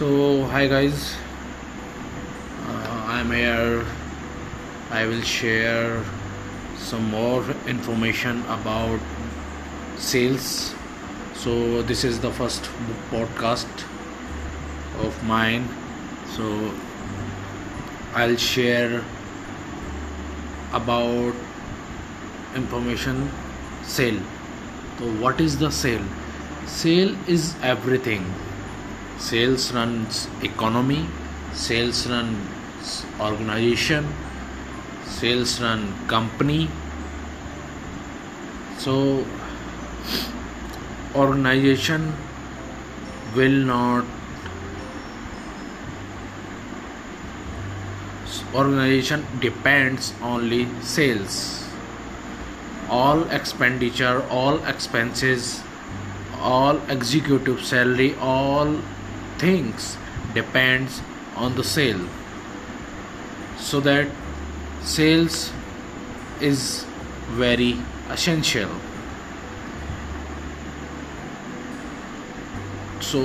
so hi guys. Uh, i'm here. I will share some more information about sales. So this is the first podcast of mine. So i'll share about information. Sale. So what is the sale? Sale is everything sales runs economy sales runs organization sales run company. So organization will not organization depends only sales. All expenditure all expenses all executive salary all things depends on the sale. So that sales is very essential. So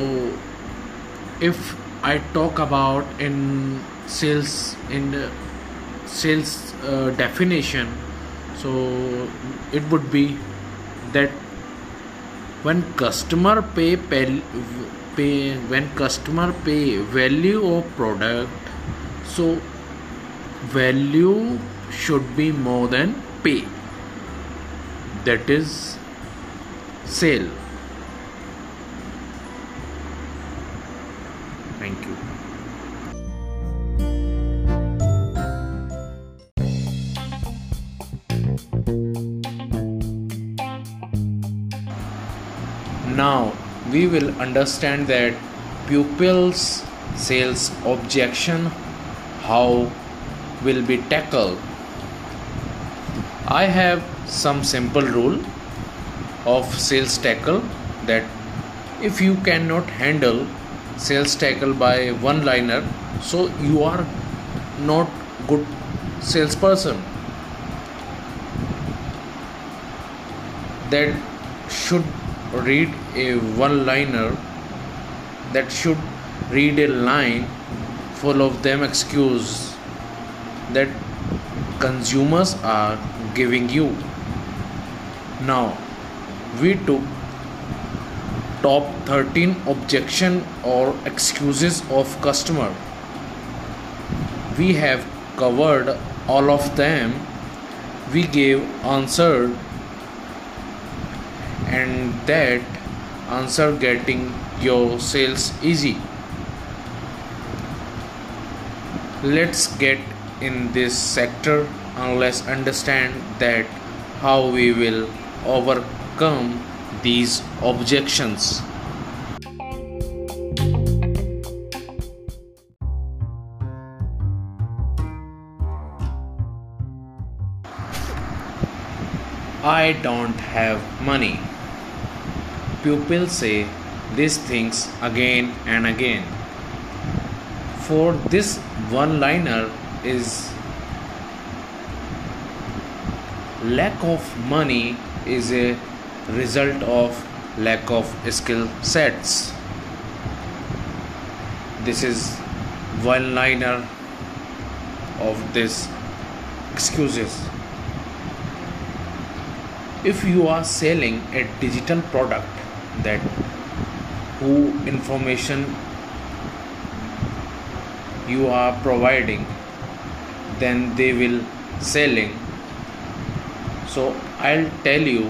if i talk about in sales in sales uh, definition so it would be that when customer pay, pay pay when customer pay value of product so value should be more than pay. That is sale we will understand that pupils sales objection how will be tackled. I have some simple rule of sales tackle that if you cannot handle sales tackle by one liner so you are not good salesperson. That should read a one liner that should read a line full of them excuse that consumers are giving you. Now we took top 13 objection or excuses of customer. We have covered all of them. We gave answer and that answer getting your sales easy. Let's get in this sector unless understand that how we will overcome these objections. I don't have money pupils say these things again and again. For this one liner is lack of money is a result of lack of skill sets. This is one liner of this excuses if you are selling a digital product that who information you are providing then they will selling. So i'll tell you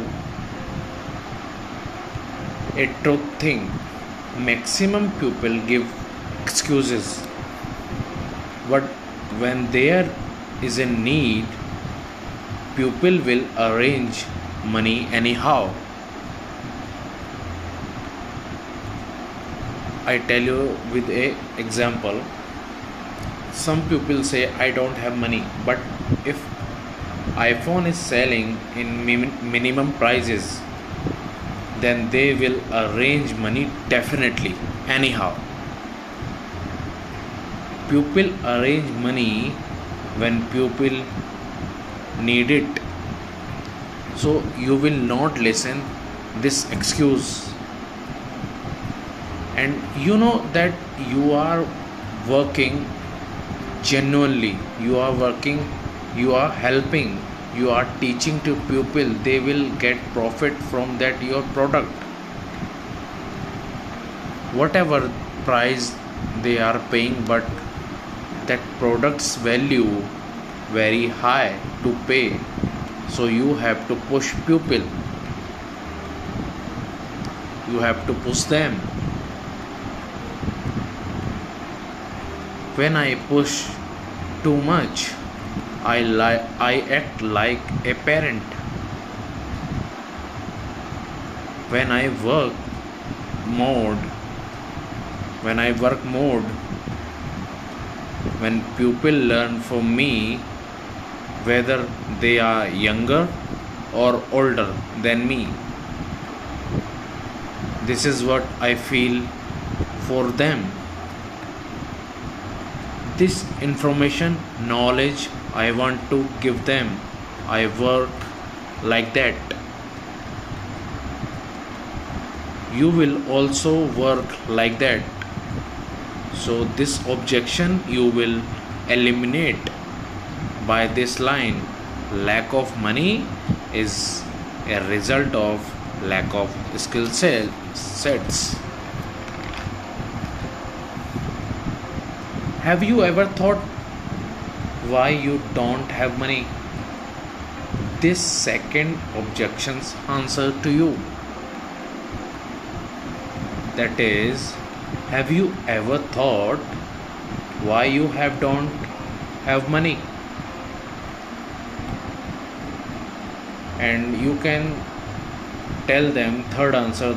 a truth thing. Maximum people give excuses. But when there is a need people will arrange money anyhow I tell you with a example. Some people say I don't have money. But if iPhone is selling in minimum prices then they will arrange money definitely anyhow. Pupil arrange money when pupil need it. So you will not listen this excuse and you know that you are working genuinely. You are working you are helping you are teaching to pupil they will get profit from that your product. Whatever price they are paying but that product's value very high to pay so you have to push pupil you have to push them when i push too much i li- i act like a parent. When i work mode when i work mode when pupil learn from me whether they are younger or older than me. This is what i feel for them this information knowledge i want to give them. I work like that. You will also work like that. So this objection you will eliminate by this line. Lack of money is a result of lack of skill sets Have you ever thought why you don't have money? This second objection's answer to you. That is, have you ever thought why you have don't have money? And you can tell them third answer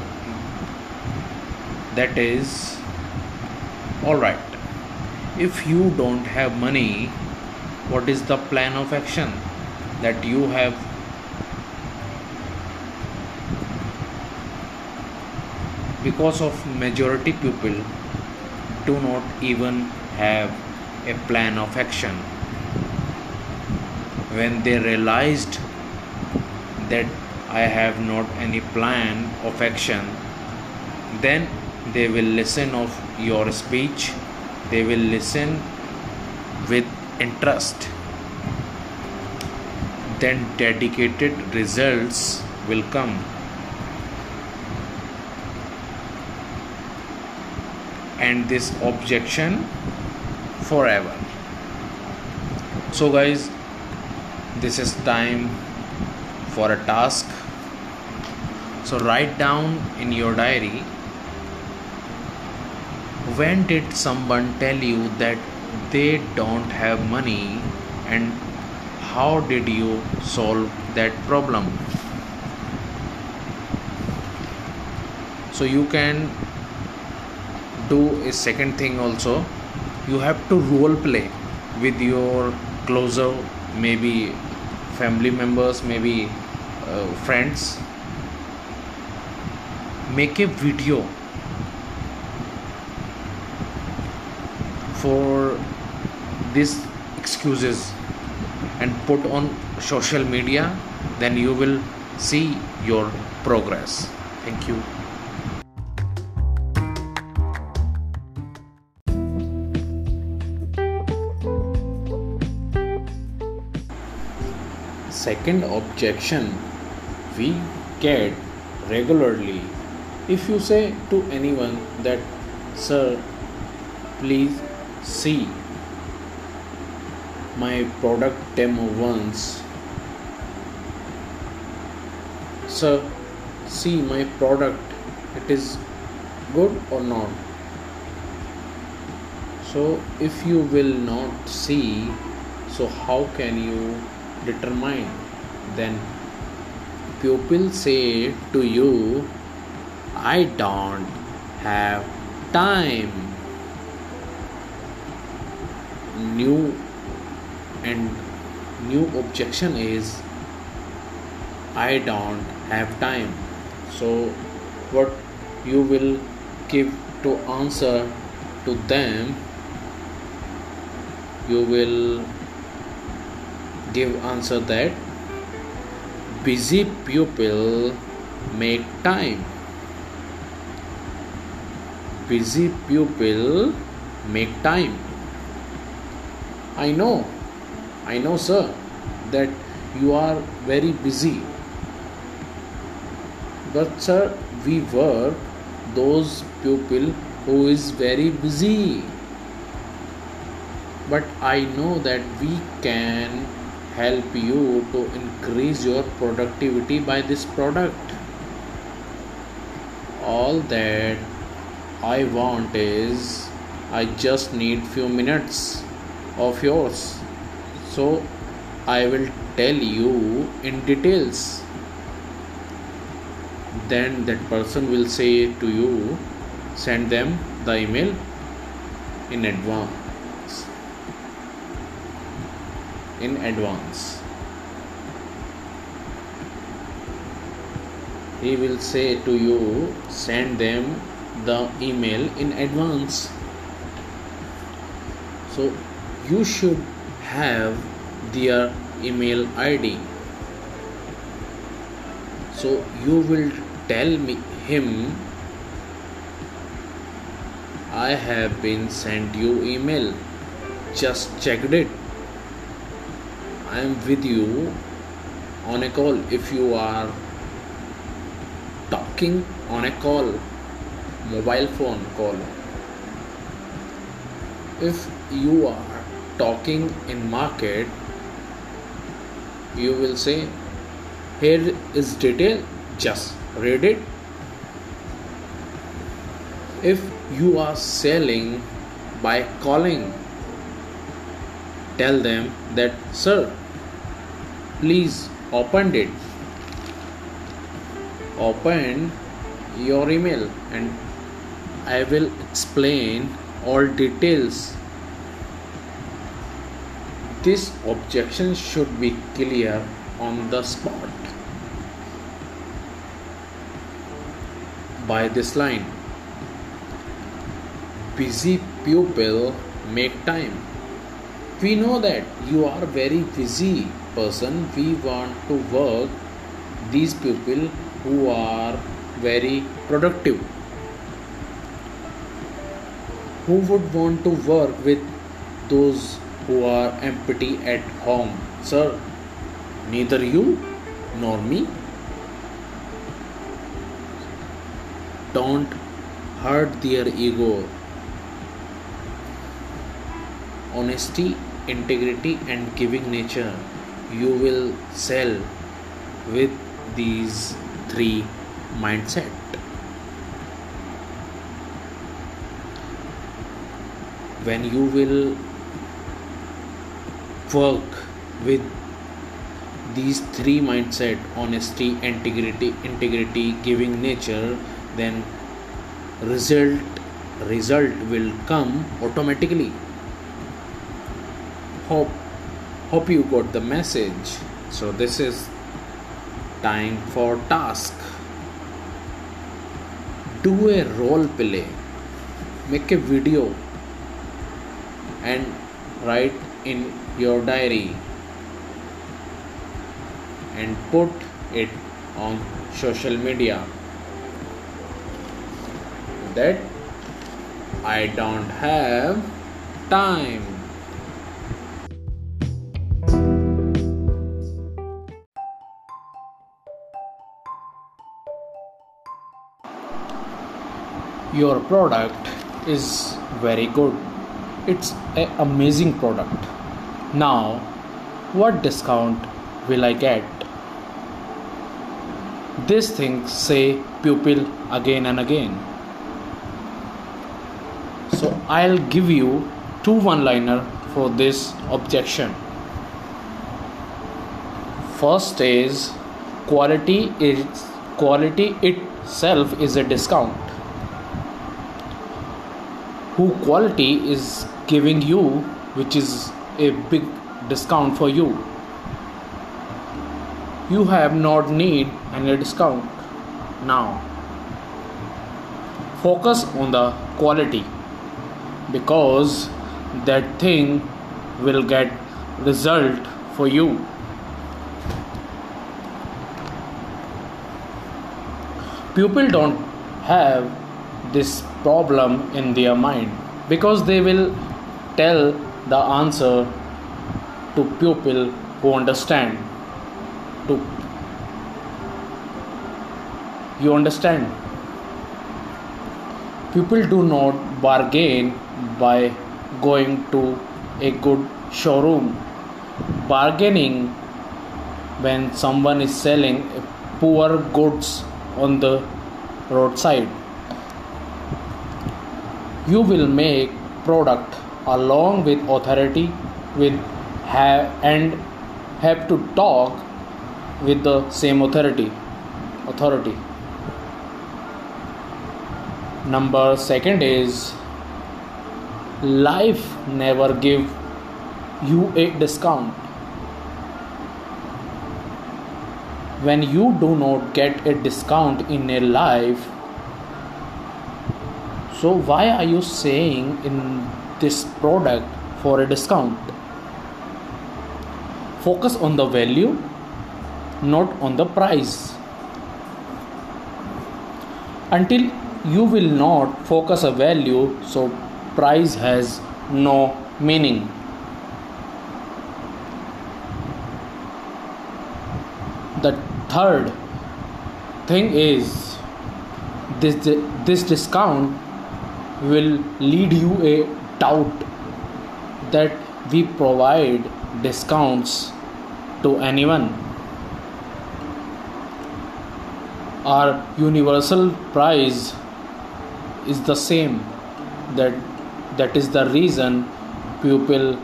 that is all right if you don't have money what is the plan of action that you have? Because of majority people do not even have a plan of action. When they realized that i have not any plan of action then they will listen of your speech they will listen with interest. Then dedicated results will come. And this objection forever. So guys this is time for a task. So write down in your diary when did someone tell you that they don't have money? And how did you solve that problem? So you can do a second thing also. You have to role play with your closer maybe family members maybe uh, friends. Make a video for these excuses and put on social media then you will see your progress. Thank you. Second objection we get regularly. If you say to anyone that sir please see my product demo once. Sir see my product it is good or not? So if you will not see so how can you determine? Then pupil say to you i don't have time new and new objection is i don't have time. So what you will give to answer to them you will give answer that busy pupil make time. Busy pupil make time i know i know sir that you are very busy. But sir we work those pupil who is very busy. But i know that we can help you to increase your productivity by this product. All that i want is i just need few minutes of yours. So i will tell you in details. Then that person will say to you send them the email in advance. In advance. He will say to you send them the email in advance. So you should have their email id so you will tell me him I have been sent you email. Just checked it. I am with you on a call. If you are talking on a call mobile phone call if you are talking in market you will say here is detail just read it. If you are selling by calling tell them that sir please open it. Open your email and i will explain all details this objection should be clear on the spot. By this line busy pupil make time. We know that you are very busy person. We want to work. These people who are very productive. Who would want to work with those who are empty at home. Sir neither you nor me. Don't hurt their ego. Honesty integrity and giving nature you will sell with these three mindset. When you will work with these three mindset honesty integrity integrity giving nature then result result will come automatically. Hope hope you got the message. So this is time for task. Do a role play. Make a video and write in your diary and put it on social media that I don't have time. Your product is very good. It's an amazing product. Now, what discount will I get? These things say pupil again and again. So I'll give you two one liner for this objection. First is quality is quality itself is a discount. Who quality is giving you which is a big discount for you. You have not need any discount now. Focus on the quality because that thing will get result for you people don't have this problem in their mind because they will tell the answer to people who understand. To you understand? People do not bargain by going to a good showroom. Bargaining when someone is selling poor goods on the roadside. You will make product along with authority with have and have to talk with the same authority authority. Number second is life never give you a discount. When you do not get a discount in a life so why are you saying in this product for a discount? Focus on the value, not on the price. Until you will not focus a value, so price has no meaning. The third thing is this this discount will lead you a doubt that we provide discounts to anyone. Our universal price is the same. That that is the reason people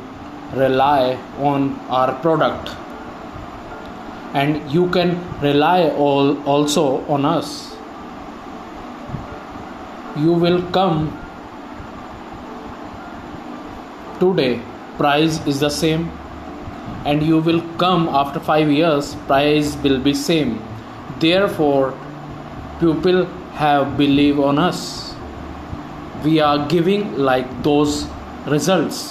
rely on our product. And you can rely all also on us. You will come today price is the same. And you will come after 5 years price will be same. Therefore people have believe on us. We are giving like those results.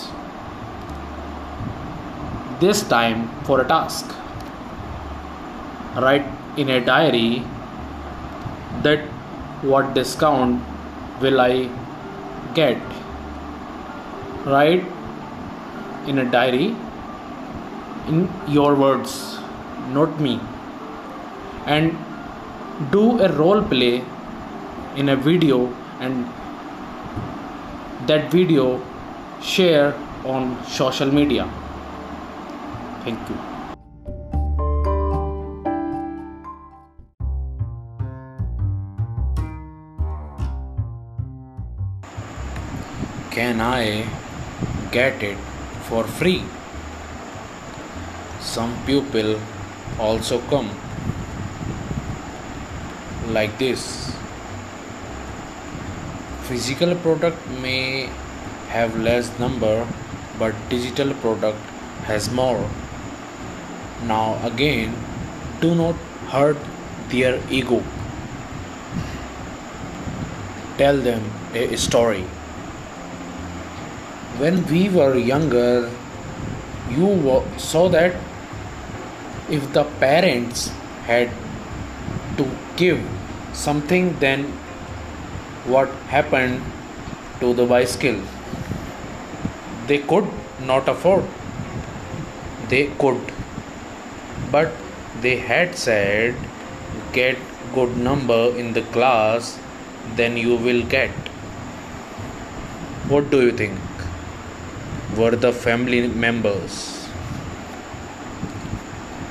This time for a task. Write in a diary that what discount will i get? Write in a diary in your words not me. And do a role play in a video and that video share on social media. Thank you. Can i get it for free. Some people also come like this. Physical product may have less number but digital product has more. Now again do not hurt their ego. Tell them a story when we were younger you saw that if the parents had to give something then what happened to the bicycle? They could not afford. They could. But they had said get good number in the class then you will get. What do you think were the family members.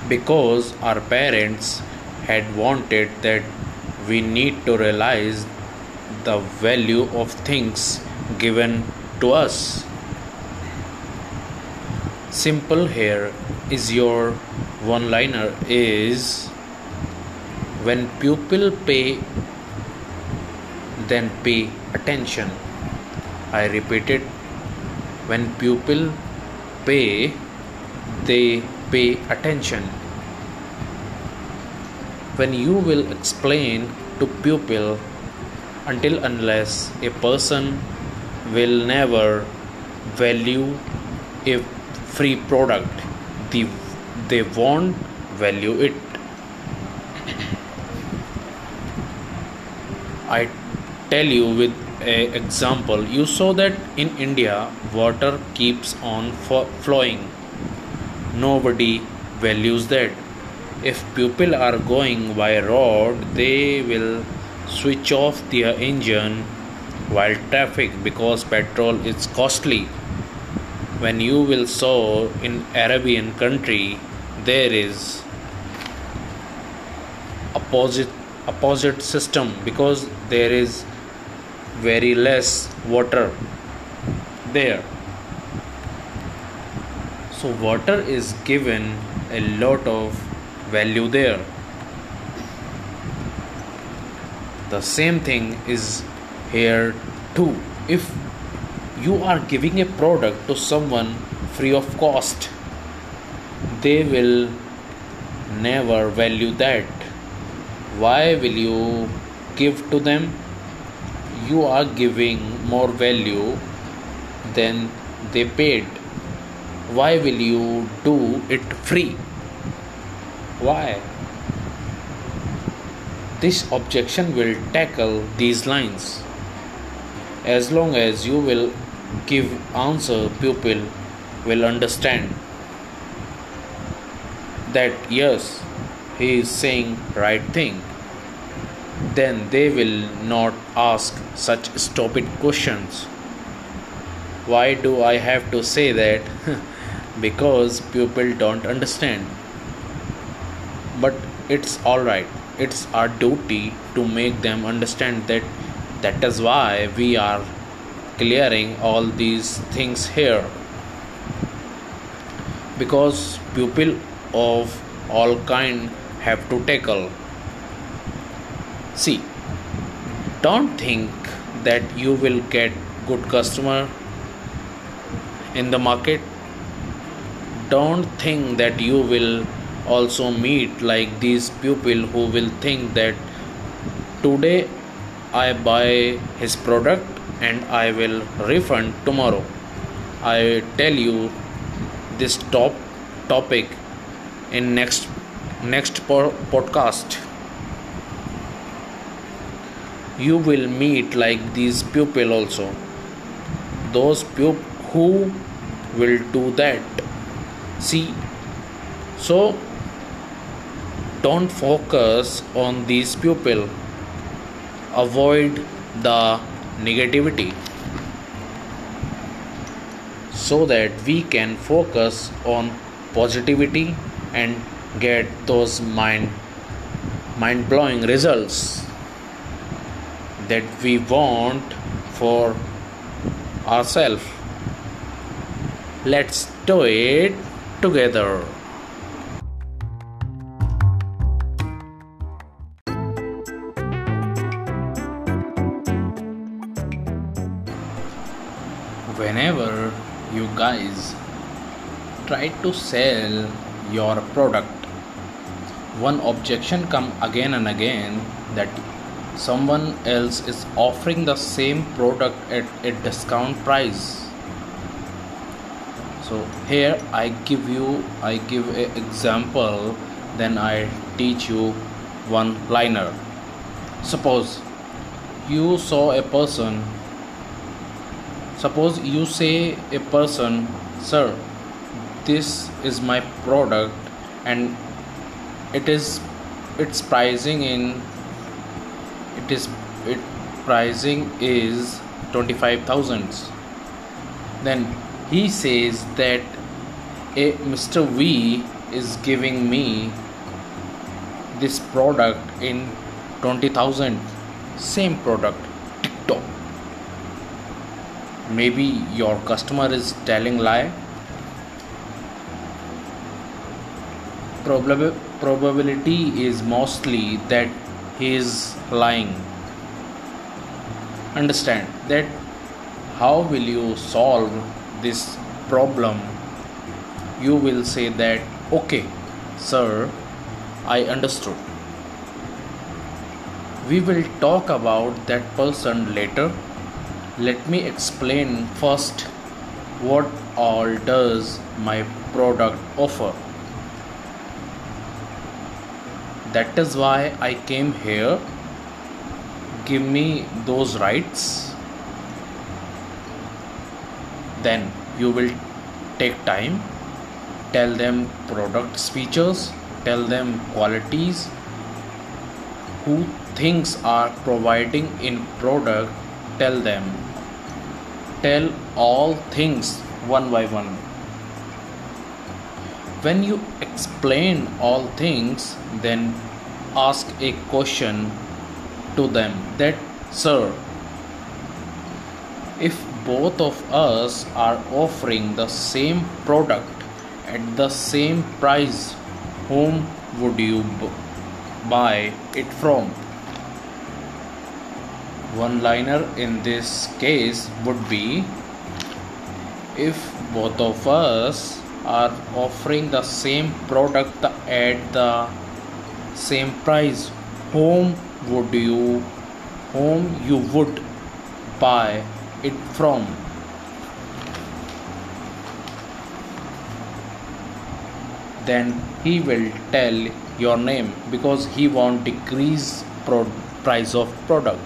Because our parents had wanted that we need to realize the value of things given to us. Simple here is your one liner is when pupil pay then pay attention. I repeated when people pay they pay attention. When you will explain to pupil until unless a person will never value a free product the, they won't value it. I tell you with a example. You saw that in india water keeps on flowing. Nobody values that. If people are going by road they will switch off their engine while traffic because petrol is costly. When you will saw in arabian country there is opposite opposite system because there is very less water there. So water is given a lot of value there. The same thing is here too. If you are giving a product to someone free of cost they will never value that. Why will you give to them you are giving more value than they paid. Why will you do it free? Why? This objection will tackle these lines. As long as you will give answer pupil will understand that yes he is saying right thing. Then they will not ask such stupid questions. Why do I have to say that? because people don't understand. But it's alright. It's our duty to make them understand that that is why we are clearing all these things here. Because people of all kind have to tackle see don't think that you will get good customer in the market. Don't think that you will also meet like these people who will think that today i buy his product and i will refund tomorrow. I tell you this top topic in next next po- podcast you will meet like these pupil also. Those pup who will do that. See so don't focus on these pupil avoid the negativity. So that we can focus on positivity and get those mind mind blowing results that we want for ourselves. Let's do it together. Whenever you guys try to sell your product, one objection come again and again that someone else is offering the same product at a discount price. So here i give you i give an example then i teach you one liner. Suppose you saw a person suppose you say a person sir this is my product and it is its pricing in it is it pricing is 25000 then he says that eh, a mr v is giving me this product in 20000 same product tiktok. Maybe your customer is telling lie. Probab- probability is mostly that he is lying. Understand that how will you solve this problem? You will say that okay sir i understood. We will talk about that person later. Let me explain first what all does my product offer that is why I came here. give me those rights. Then you will take time. Tell them products features. Tell them qualities. Who things are providing in product tell them. Tell all things one by one when you explain all things then ask a question to them that sir if both of us are offering the same product at the same price whom would you buy it from? One liner in this case would be if both of us are offering the same product at the same price. Whom would you whom you would buy it from? Then he will tell your name because he won't decrease pro- price of product.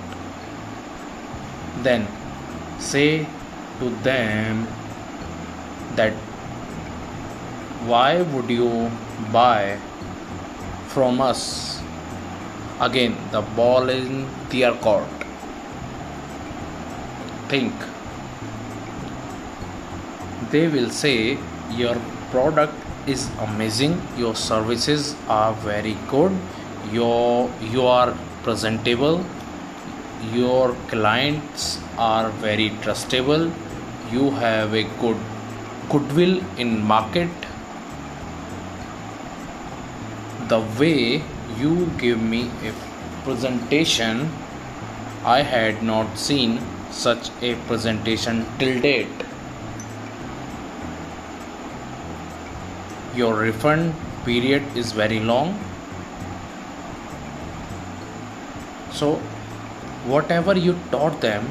Then say to them that why would you buy from us? Again the ball in their court. Think. They will say your product is amazing. Your services are very good. Your you are presentable. Your clients are very trustable. You have a good goodwill in market the way you give me a presentation i had not seen such a presentation till date. Your refund period is very long. So, whatever you taught them,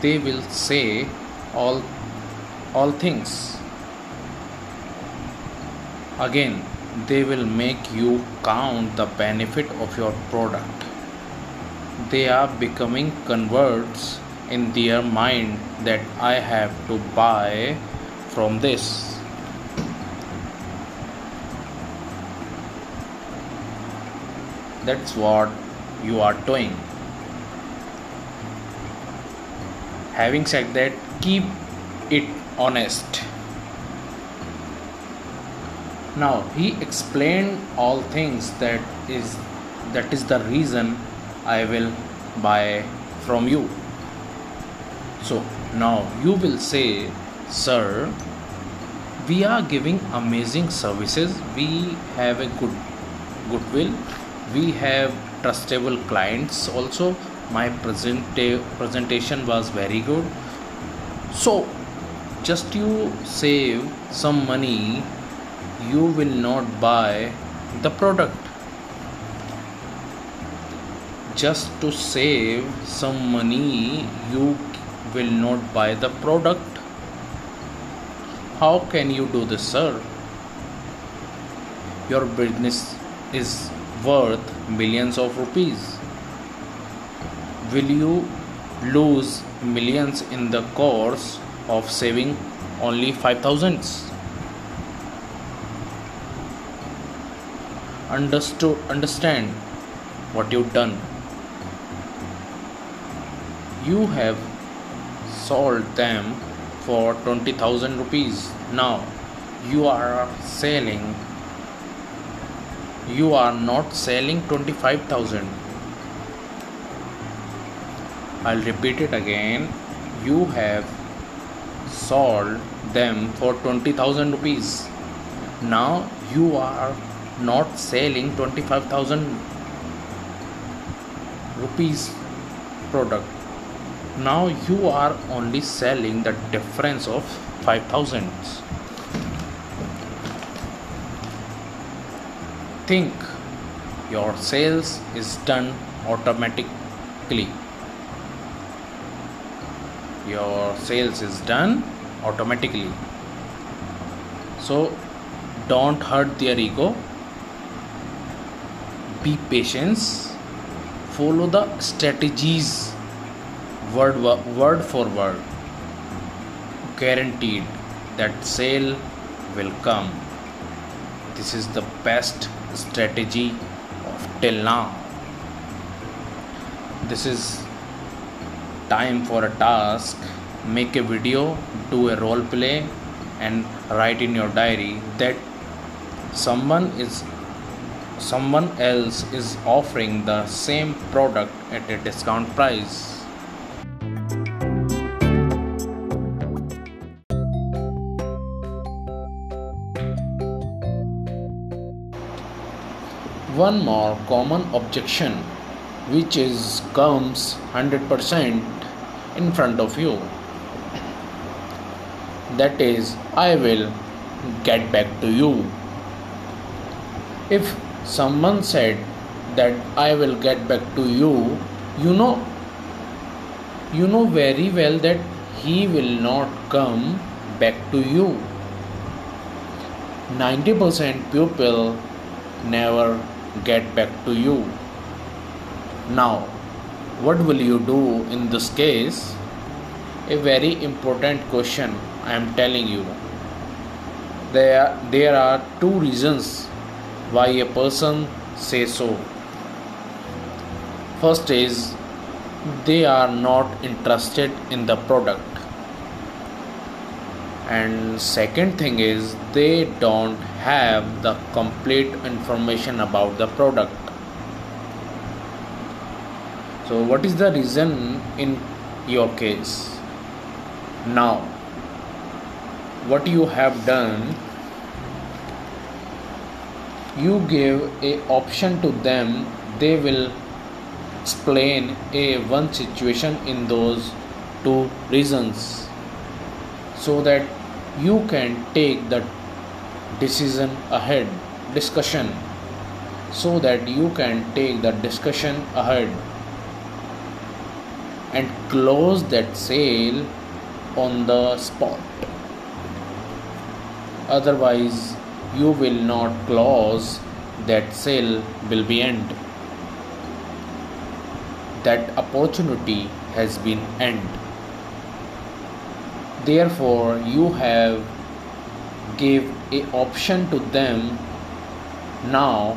they will say all, all things. Again, they will make you count the benefit of your product. They are becoming converts in their mind that I have to buy from this. That's what you are doing. Having said that, keep it honest. Now he explained all things that is that is the reason I will buy from you. So now you will say, Sir, we are giving amazing services. We have a good goodwill. We have trustable clients also. My present presentation was very good. So just you save some money, you will not buy the product just to save some money you will not buy the product. How can you do this, sir? Your business is worth millions of rupees. Will you lose millions in the course of saving only 5000s? Understood understand what you've done. You have sold them for 20000 rupees. Now you are selling you are not selling 25000 i'll repeat it again. You have sold them for 20000 rupees. Now you are not selling 25000 rupees product. Now you are only selling the difference of 5000 think your sales is done automatically. Your sales is done automatically. So don't hurt their ego be patient follow the strategies word word for word. Guaranteed that sale will come. This is the best strategy of till now. This is time for a task. Make a video do a role play and write in your diary that someone is someone else is offering the same product at a discount price. One more common objection which is comes 100% in front of you. That is i will get back to you. If someone said that i will get back to you you know you know very well that he will not come back to you 90% people never get back to you. Now, what will you do in this case? A very important question I am telling you. There, there are two reasons why a person says so. First is they are not interested in the product. And second thing is they don't have the complete information about the product. So what is the reason in your case? Now what you have done you give a option to them they will explain a one situation in those two reasons so that you can take the decision ahead discussion so that you can take the discussion ahead and close that sale on the spot. Otherwise you will not close that sale will be end. That opportunity has been end. Therefore you have gave a option to them. Now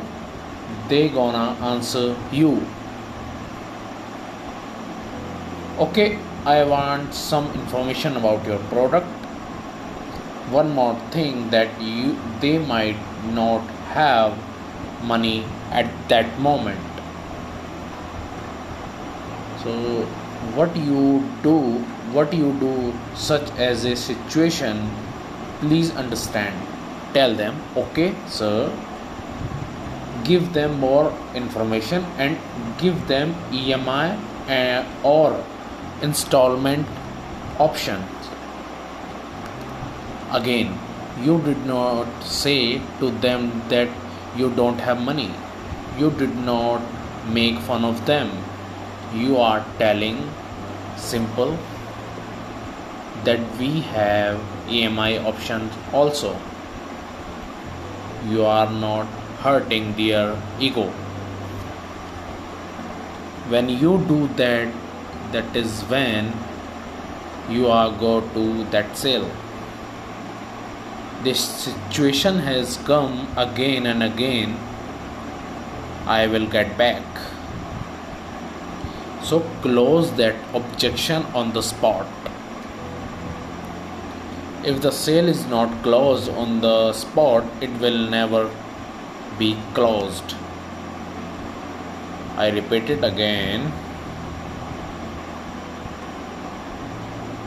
they gonna answer you. Okay i want some information about your product one more thing that you they might not have money at that moment. So what you do what you do such as a situation please understand. Tell them okay sir. Give them more information and give them emi uh, or installment options again you did not say to them that you don't have money you did not make fun of them you are telling simple that we have EMI options also. You are not hurting their ego. When you do that, that is when you are go to that sale. This situation has come again and again. I will get back. So close that objection on the spot if the sale is not closed on the spot it will never be closed i repeat it again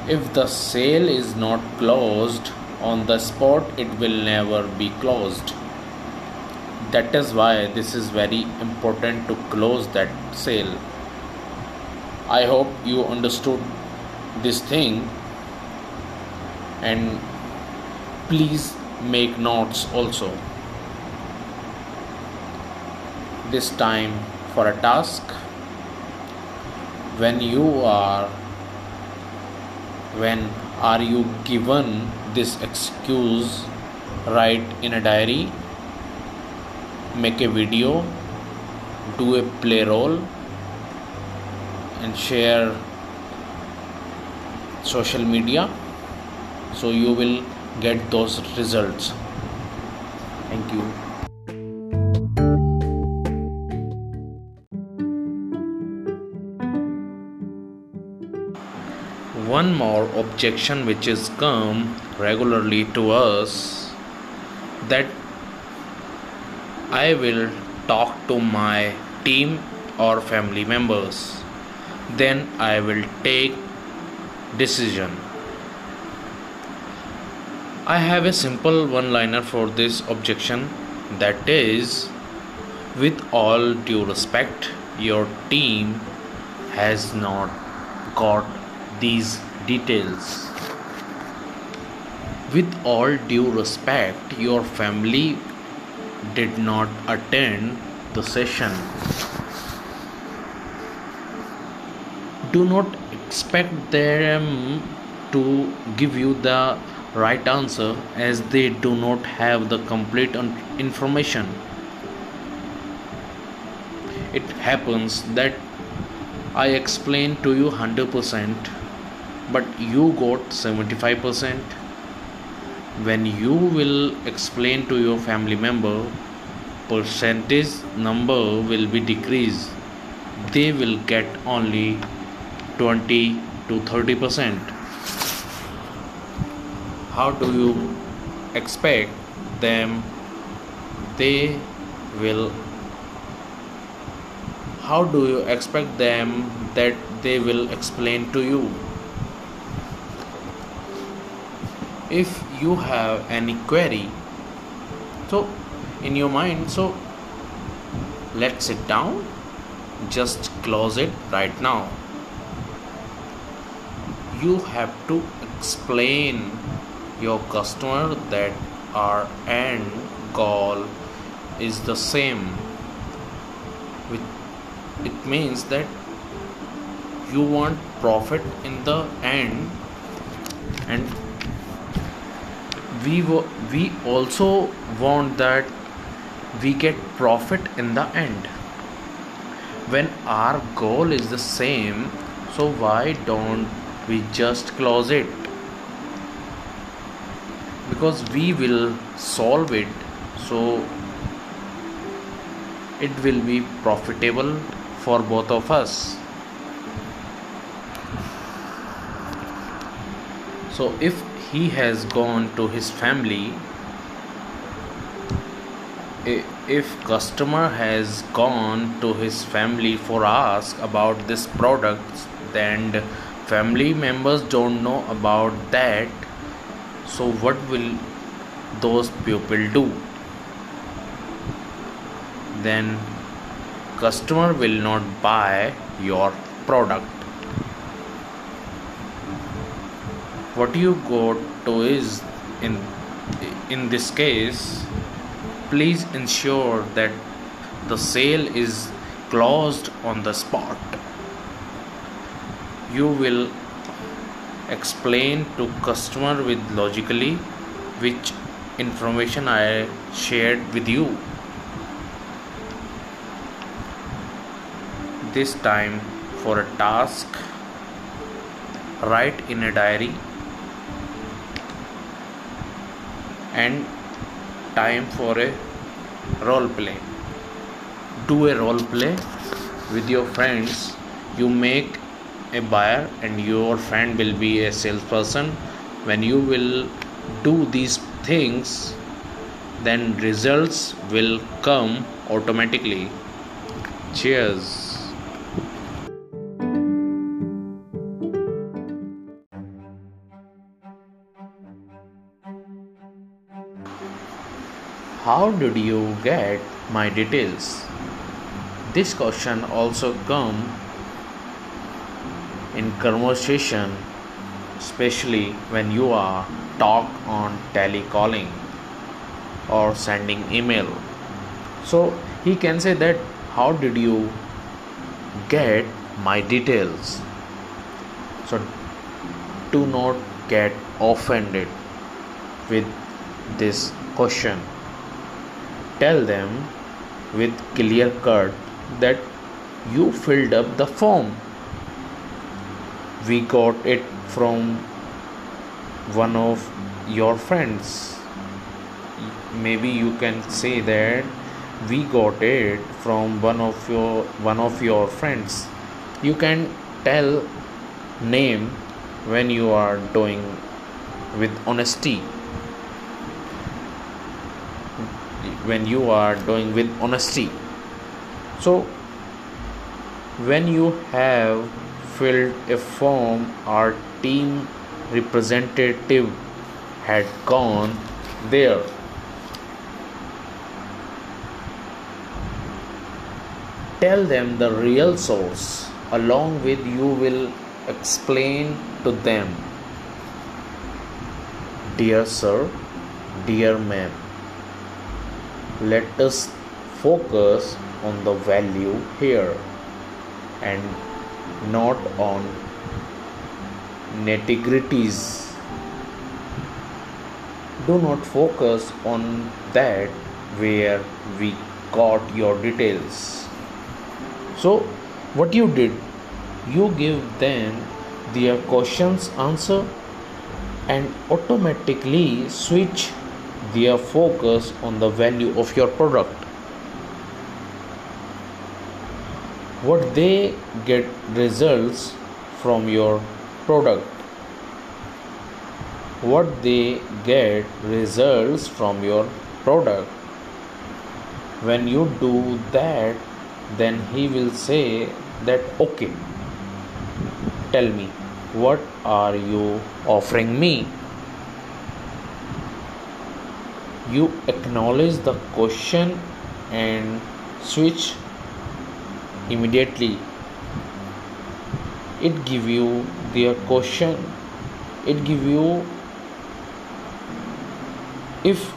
if the sale is not closed on the spot it will never be closed. That is why this is very important to close that sale. I hope you understood this thing and please make notes also. This time for a task. When you are when are you given this excuse write in a diary make a video do a play role and share social media so you will get those results. Thank you one more objection which is come regularly to us that I will talk to my team or family members. Then I will take decision. I have a simple one liner for this objection. That is with all due respect your team has not got these details. With all due respect your family did not attend the session. Do not expect them to give you the right answer as they do not have the complete information. It happens that i explain to you 100% but you got 75% when you will explain to your family member percentage number will be decreased. They will get only 20 to 30 percent. How do you expect them? They will how do you expect them that they will explain to you if you have any query so in your mind so let's sit down just close it right now. You have to explain your customer that our end goal is the same it means that you want profit in the end and we we also want that we get profit in the end. When our goal is the same so why don't we just close it? Because we will solve it so it will be profitable for both of us. So if he has gone to his family if customer has gone to his family for ask about this product then family members don't know about that. So what will those people do? Then customer will not buy your product what you go to is in in this case please ensure that the sale is closed on the spot. You will explain to customer with logically which information I shared with you. This time for a task write in a diary and time for a role play. Do a role play with your friends. You make a buyer and your friend will be a salesperson. When you will do these things then results will come automatically. Cheers how did you get my details? This question also come in conversation especially when you are talk on telecalling or sending email. So he can say that how did you get my details? So do not get offended with this question tell them with clear cut that you filled up the form. We got it from one of your friends. Maybe you can say that we got it from one of your one of your friends. You can tell name when you are doing with honesty when you are doing with honesty. So when you have filled a form our team representative had gone there tell them the real source along with you will explain to them. Dear sir dear ma'am let us focus on the value here and not on nitty-gritties. Do not focus on that where we got your details. So what you did? You give them their questions answer and automatically switch their focus on the value of your product. What they get results from your product. What they get results from your product. When you do that then he will say that okay tell me what are you offering me you acknowledge the question and switch immediately. It give you their question. It give you if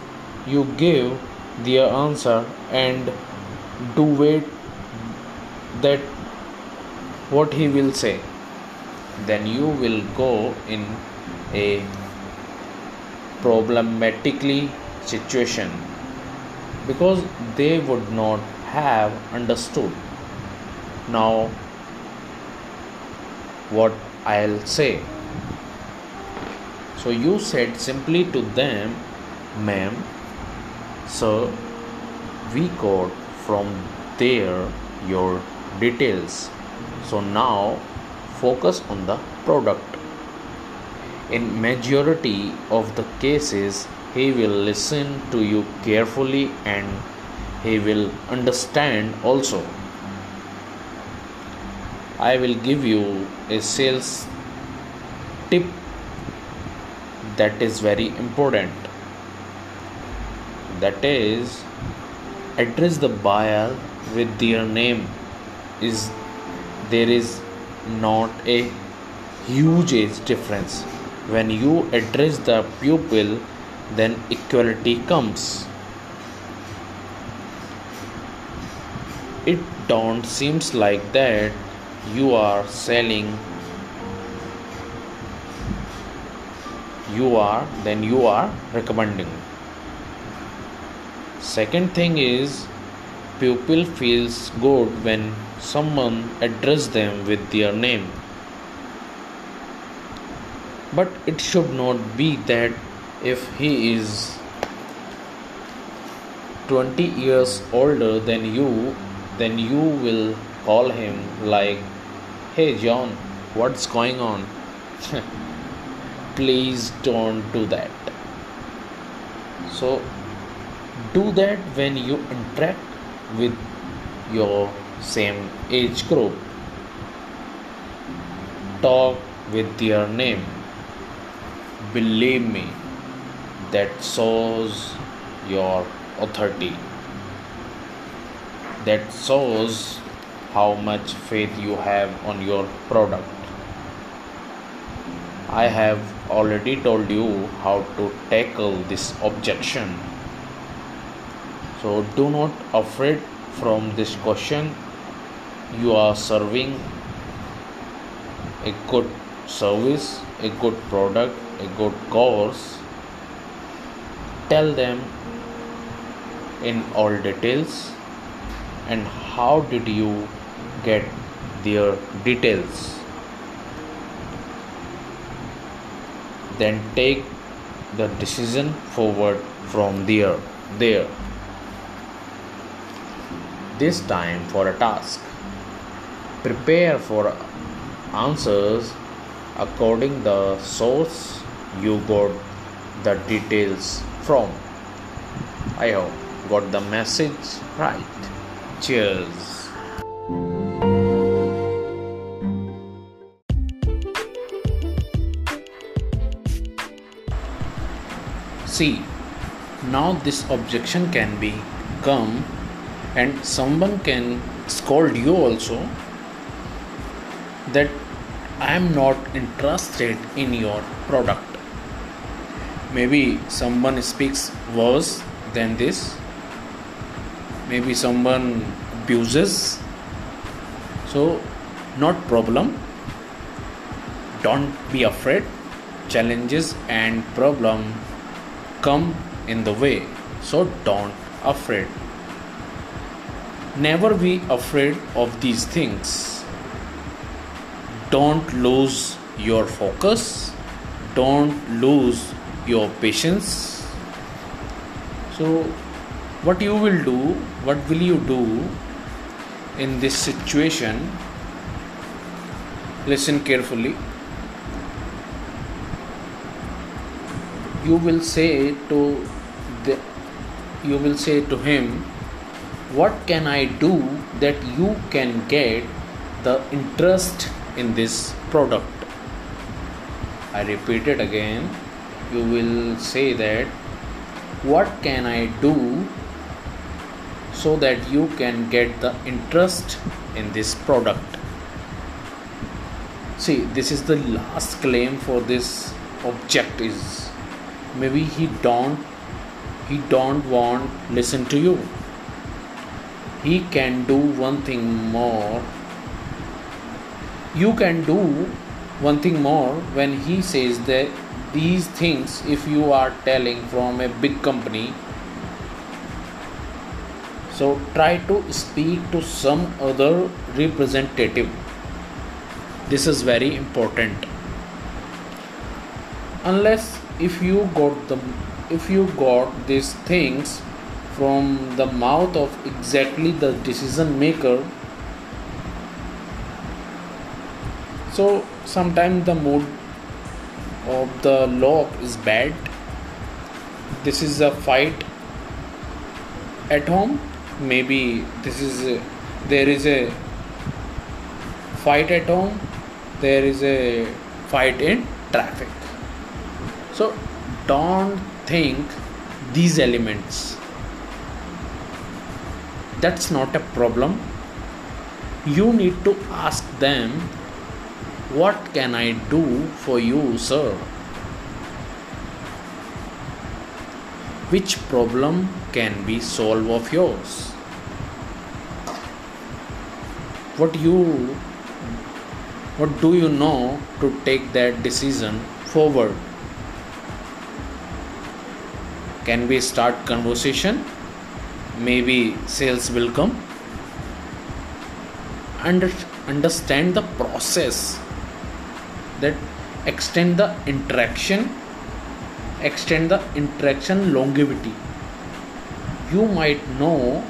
you give their answer and do wait that what he will say. Then you will go in a problematically situation because they would not have understood. Now what i'll say. So you said simply to them ma'am sir we got from there your details. So now focus on the product. In majority of the cases he will listen to you carefully and he will understand also. I will give you a sales tip that is very important. That is address the buyer with their name. Is there is not a huge age difference. When you address the pupil then equality comes. It don't seems like that you are selling. You are then you are recommending. Second thing is pupil feels good when someone address them with their name. But it should not be that if he is 20 years older than you then you will call him like hey john what's going on please don't do that so do that when you interact with your same age group. Talk with their name. Believe me, that shows your authority. That shows how much faith you have on your product. I have already told you how to tackle this objection so do not afraid from this question you are serving a good service a good product a good course tell them in all details? And how did you get their details? Then take the decision forward from there there. This time for a task. Prepare for answers according the source you got the details from. I hope. Got the message right. Cheers. See now this objection can be come and someone can scold you also that i am not interested in your product maybe someone speaks worse than this. Maybe someone abuses. So not problem. Don't be afraid. Challenges and problem come in the way. So don't afraid. Never be afraid of these things. Don't lose your focus. Don't lose your patience. So what you will do what will you do in this situation? Listen carefully. You will say to the you will say to him what can i do that you can get the interest in this product? I repeat it again you will say that what can i do so that you can get the interest in this product? See this is the last claim for this object is maybe he don't he don't want listen to you. He can do one thing more. You can do one thing more when he says that these things if you are telling from a big company so try to speak to some other representative. This is very important. Unless if you got the if you got these things from the mouth of exactly the decision maker so sometimes the mood of the lock is bad this is a fight at home. Maybe this is a, there is a fight at home. There is a fight in traffic. So don't think these elements that's not a problem. You need to ask them what can i do for you sir? Which problem can be solved of yours? What you what do you know to take that decision forward? Can we start conversation? Maybe sales will come. Under, understand the process that extend the interaction extend the interaction longevity. You might know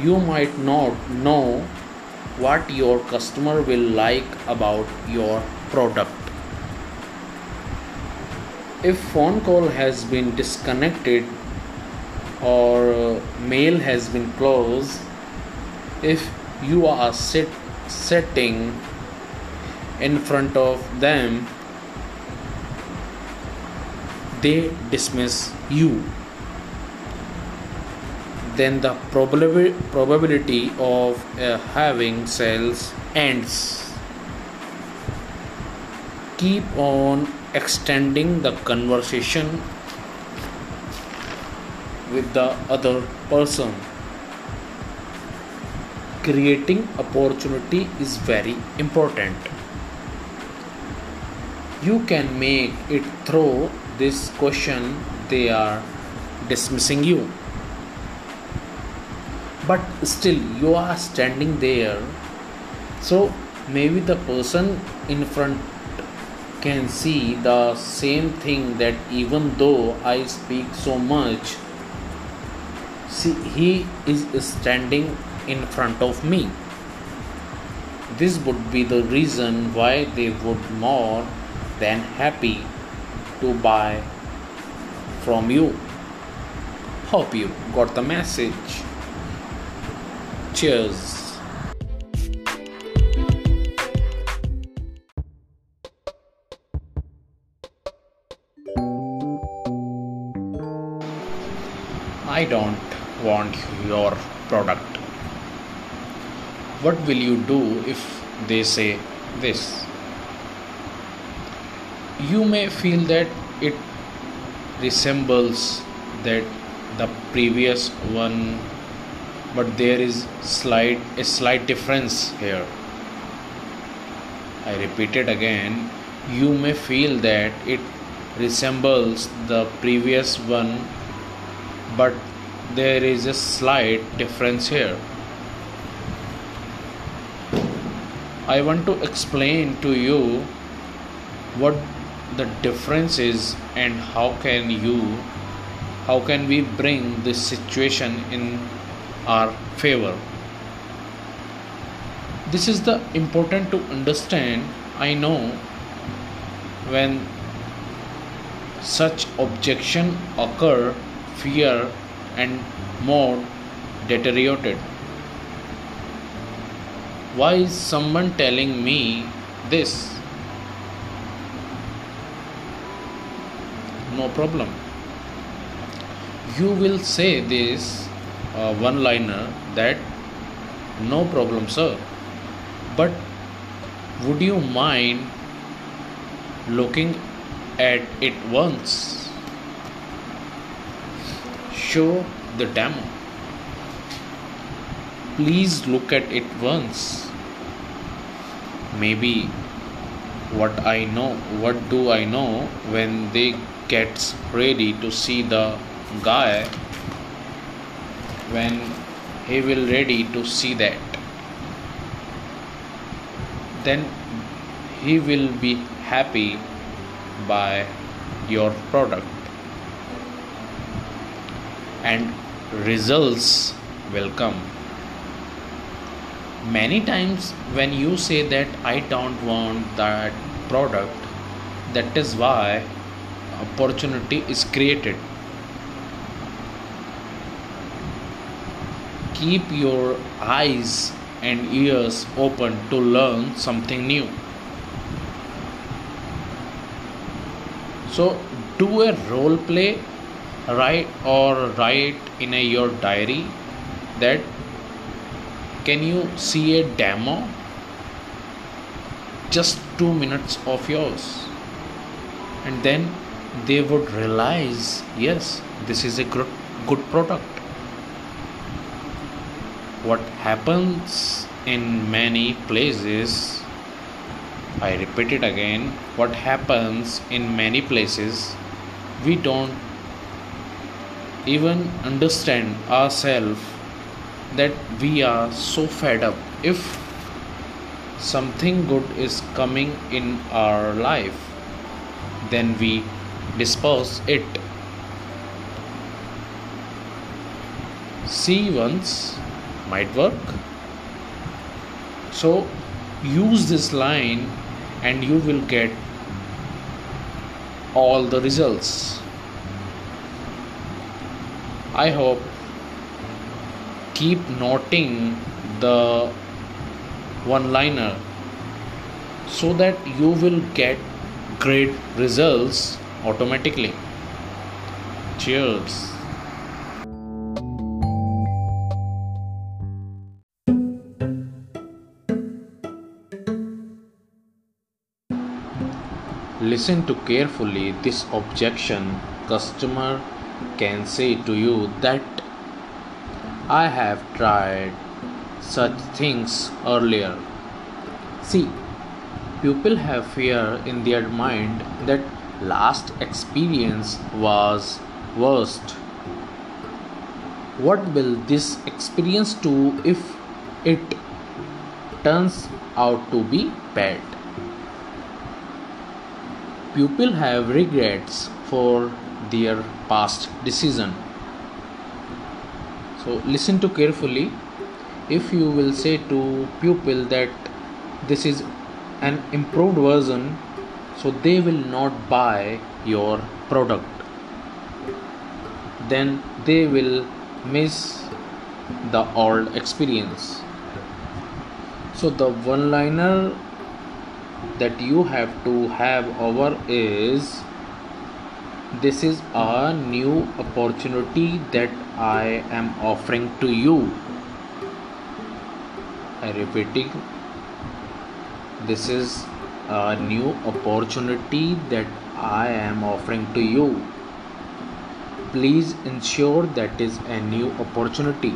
you might not know what your customer will like about your product. If phone call has been disconnected or uh, mail has been closed if you are sit, sitting in front of them they dismiss you. Then the probability probability of uh, having sales ends. Keep on extending the conversation with the other person. Creating opportunity is very important you can make it through this question they are dismissing you but still you are standing there so maybe the person in front can see the same thing that even though I speak so much, see, he is standing in front of me. This would be the reason why they would more than happy to buy from you. Hope you got the message. Cheers. I don't want your product. What will you do if they say this? You may feel that it resembles that the previous one but there is slight a slight difference here. I repeat it again. You may feel that it resembles the previous one but there is a slight difference here. I want to explain to you what the difference is and how can you how can we bring this situation in our favor? This is the important to understand i know when such objection occur fear and more deteriorated. Why is someone telling me this no problem. You will say this uh, one liner that no problem sir. But would you mind looking at it once? Show the demo. Please look at it once. Maybe what i know what do i know when they gets ready to see the guy when he will ready to see that. Then he will be happy by your product. And results will come. Many times when you say that i don't want that product that is why opportunity is created. Keep your eyes and ears open to learn something new. So do a role play write or write in a, your diary that can you see a demo? Just 2 minutes of yours. And then they would realize yes this is a good, good product. What happens in many places i repeat it again what happens in many places we don't even understand ourselves that we are so fed up. If something good is coming in our life then we disperse it. See once might work. So use this line and you will get all the results. I hope keep noting the one liner so that you will get great results automatically cheers Listen to carefully this objection. Customer can say to you that I have tried such things earlier. See, people have fear in their mind that last experience was worst. What will this experience do if it turns out to be bad? pupil have regrets for their past decision so listen to carefully if you will say to pupil that this is an improved version so they will not buy your product then they will miss the old experience so the one liner that you have to have over is this is a new opportunity that I am offering to you. I repeating this is a new opportunity that I am offering to you. Please ensure that is a new opportunity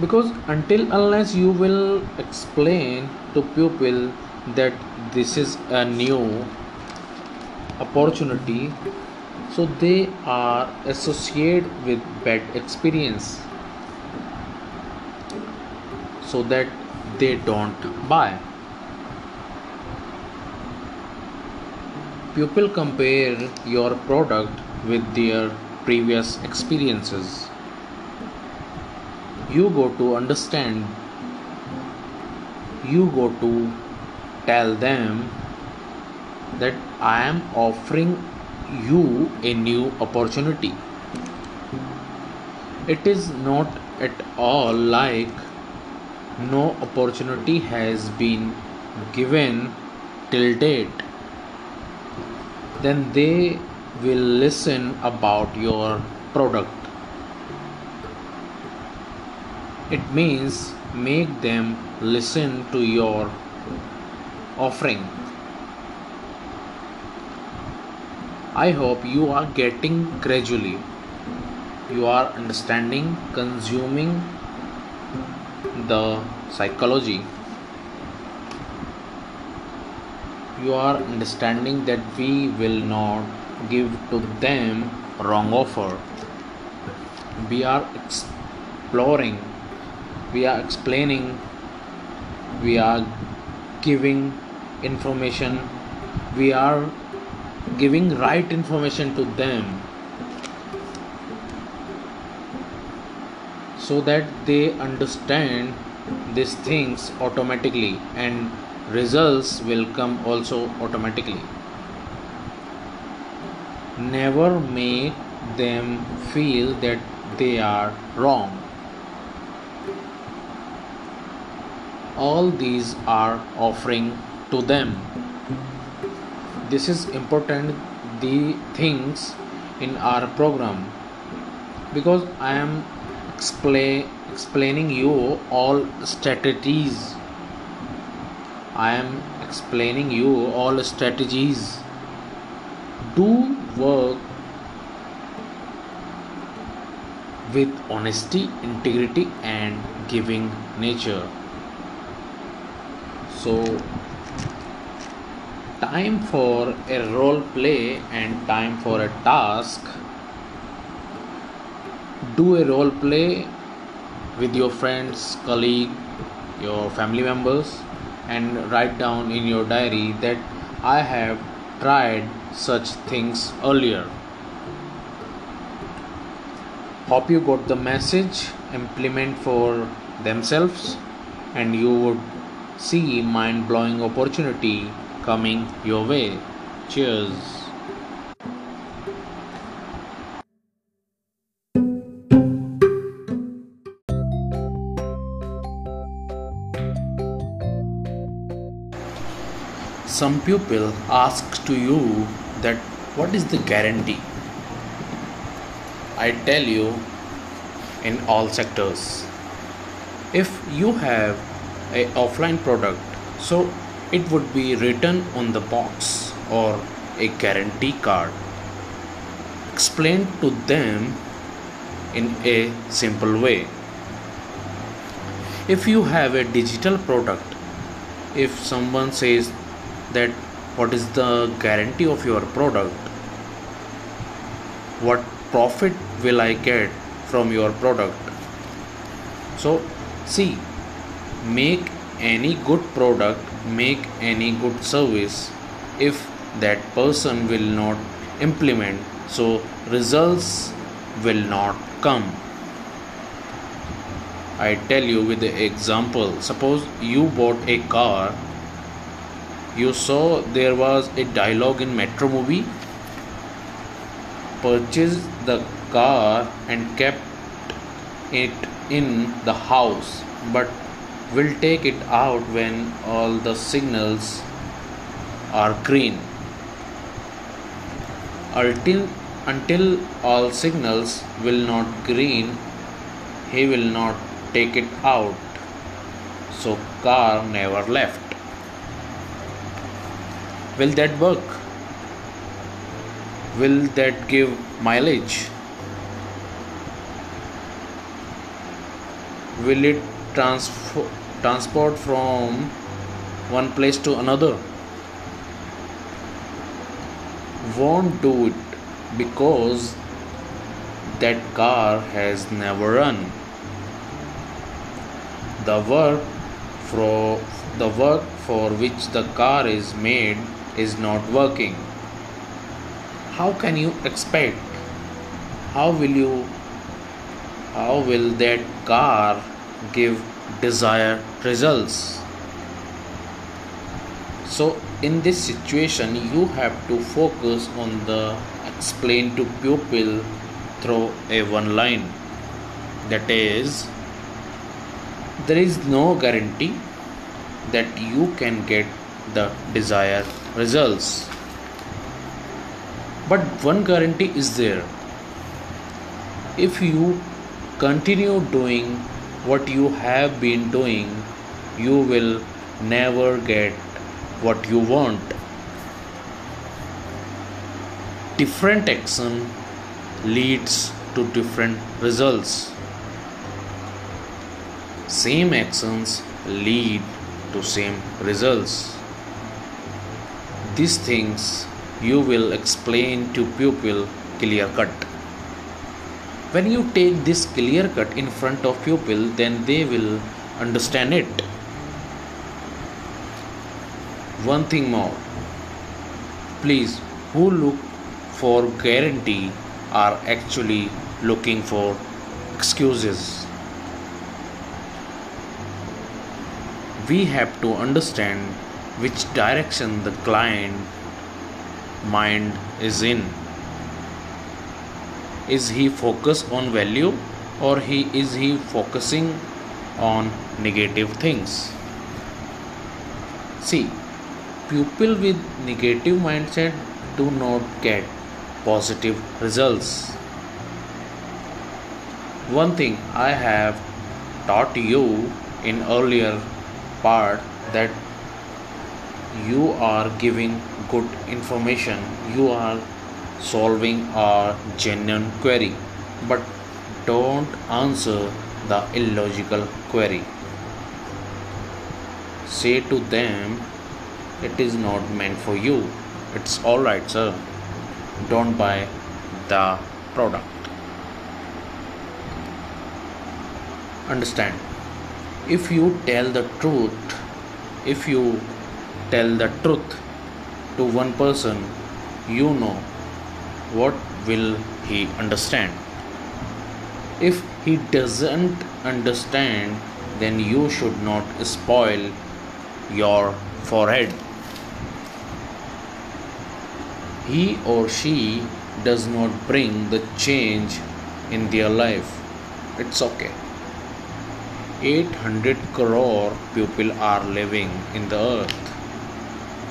because until unless you will explain to pupil that this is a new opportunity so they are associated with bad experience so that they don't buy. People compare your product with their previous experiences. You go to understand. You go to tell them that I am offering you a new opportunity. It is not at all like no opportunity has been given till date. Then they will listen about your product it means make them listen to your offering. I hope you are getting gradually. You are understanding, consuming the psychology. You are understanding that we will not give to them wrong offer. We are exploring we are explaining we are giving information we are giving right information to them so that they understand these things automatically and results will come also automatically. Never make them feel that they are wrong. All these are offering to them. This is important the things in our program. Because i am explain, explaining you all strategies. I am explaining you all strategies. Do work with honesty integrity and giving nature. So time for a role play and time for a task do a role play with your friends colleague your family members and write down in your diary that i have tried such things earlier hope you got the message implement for themselves and you would see mind blowing opportunity coming your way. Cheers. Some people ask to you that what is the guarantee? I tell you in all sectors. If you have a offline product so it would be written on the box or a guarantee card explain to them in a simple way if you have a digital product if someone says that what is the guarantee of your product? What profit will i get from your product? So see make any good product make any good service if that person will not implement. So results will not come. I tell you with the example. Suppose you bought a car you saw there was a dialogue in metro movie. Purchased the car and kept it in the house but will take it out when all the signals are green. Until until all signals will not green he will not take it out. So car never left will that work? Will that give mileage? Will it transfer, transport from one place to another? Won't do it because that car has never run. The work for the work for which the car is made is not working. How can you expect? How will you how will that car give desired results? So in this situation you have to focus on the explain to pupil through a one line. That is there is no guarantee that you can get the desired results but one guarantee is there if you continue doing what you have been doing, you will never get what you want. Different action leads to different results. Same actions lead to same results. These things you will explain to pupil clear cut. When you take this clear cut in front of pupil then they will understand it. One thing more. Please who look for guarantee are actually looking for excuses. We have to understand which direction the client mind is in. Is he focused on value or he is he focusing on negative things? See people with negative mindset do not get positive results. One thing i have taught you in earlier part that you are giving good information. You are solving a genuine query. But don't answer the illogical query. Say to them it is not meant for you. It's all right sir. Don't buy the product. Understand. If you tell the truth if you tell the truth to one person you know what will he understand? If he doesn't understand, then you should not spoil your forehead. He or she does not bring the change in their life. It's okay. 800 crore people are living in the earth.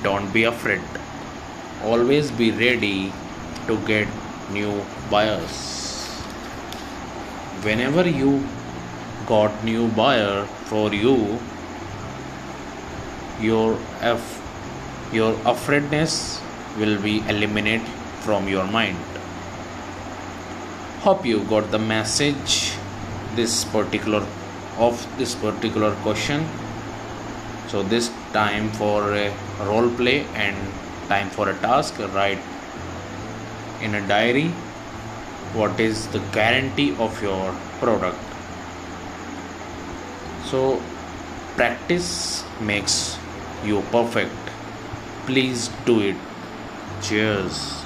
Don't be afraid. Always be ready to get new buyers. Whenever you got new buyer for you your f your afraidness will be eliminated from your mind. Hope you got the message this particular of this particular question so this time for a role play and time for a task. Write in a diary what is the guarantee of your product. So practice makes you perfect. Please do it. Cheers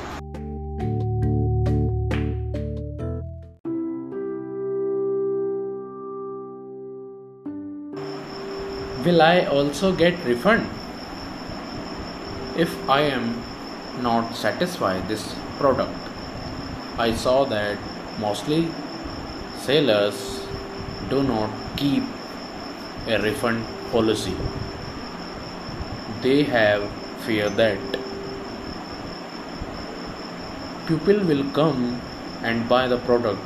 will i also get refund? If i am not satisfied this product i saw that mostly sellers do not keep a refund policy. They have fear that people will come and buy the product.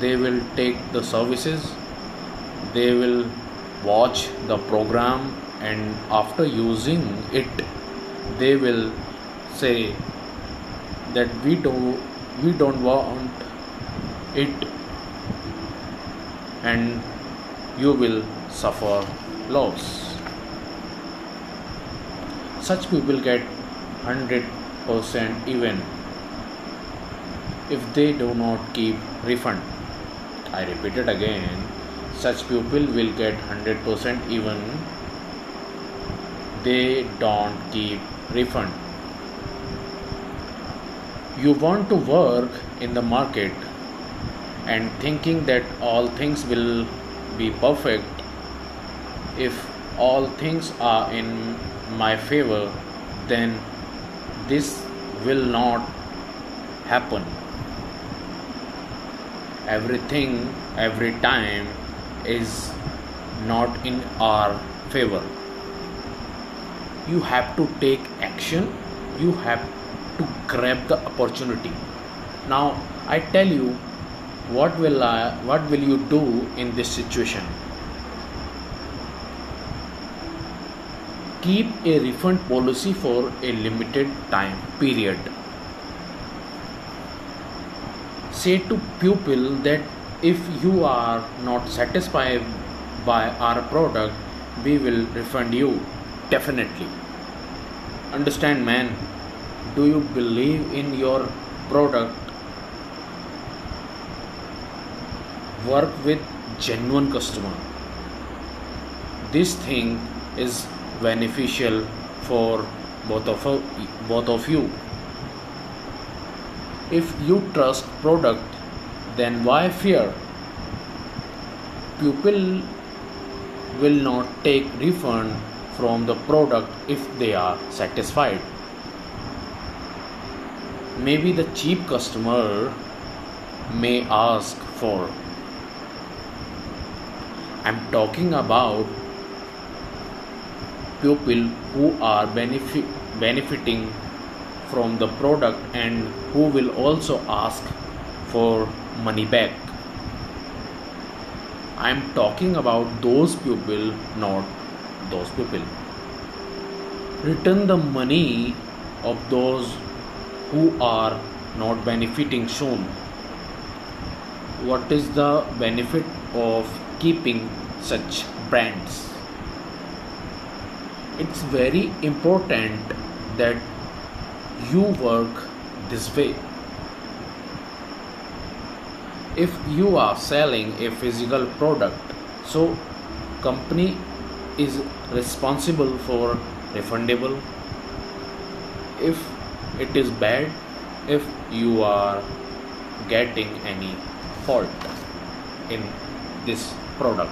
They will take the services. They will watch the program and after using it they will say that we don't we don't want it and you will suffer loss. Such people get 100% even if they do not keep refund. I repeat it again such people will get 100% even they don't keep refund. You want to work in the market and thinking that all things will be perfect. If all things are in my favor then this will not happen. Everything every time is not in our favor. You have to take action. You have to grab the opportunity. Now i tell you what will I, what will you do in this situation? Keep a refund policy for a limited time period. Say to pupil that if you are not satisfied by our product we will refund you. Definitely. Understand man. Do you believe in your product? Work with genuine customer. This thing is beneficial for both of both of you. If you trust product then why fear? People will not take refund from the product if they are satisfied. Maybe the cheap customer may ask for i'm talking about people who are benefit, benefiting from the product and who will also ask for money back. I'm talking about those people not those people. Return the money of those who are not benefiting soon. What is the benefit of keeping such brands? It's very important that you work this way if you are selling a physical product so company is responsible for refundable. If it is bad if you are getting any fault in this product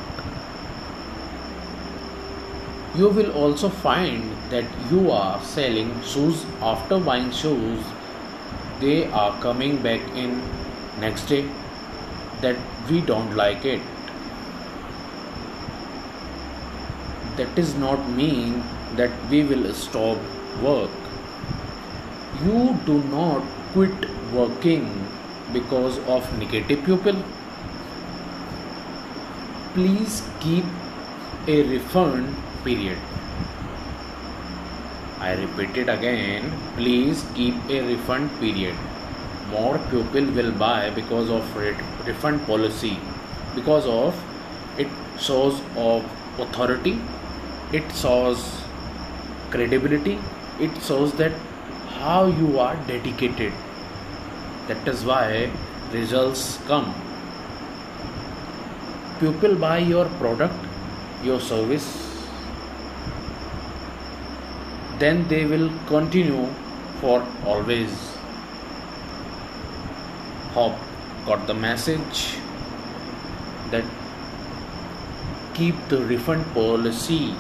you will also find that you are selling shoes. After buying shoes they are coming back in next day that we don't like it. That does not mean that we will stop work. You do not quit working because of negative people please keep a refund period. I repeat it again. Please keep a refund period more people will buy because of it refund policy. Because of it shows of authority it shows credibility it shows that how you are dedicated. That is why results come. People buy your product your service then they will continue for always got the message that keep the refund policy.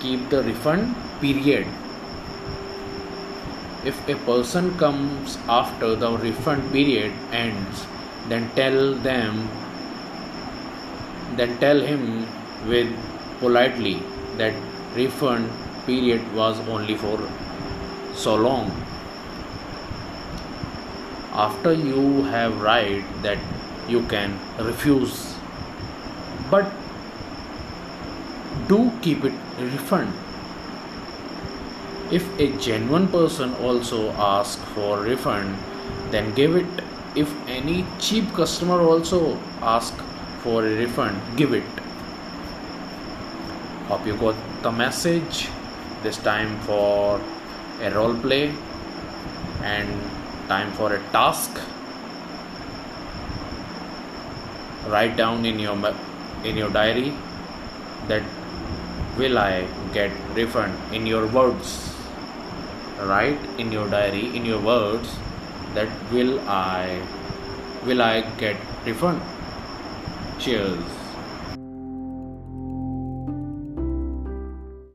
Keep the refund period. If a person comes after the refund period ends then tell them then tell him with politely that refund period was only for so long after you have right that you can refuse. But do keep it refund. If a genuine person also asks for refund then give it. If any cheap customer also ask for a refund give it. Hope you got the message. This time for a role play. And time for a task. Write down in your in your diary that will i get refund in your words. Write in your diary in your words that will i will i get refund. Cheers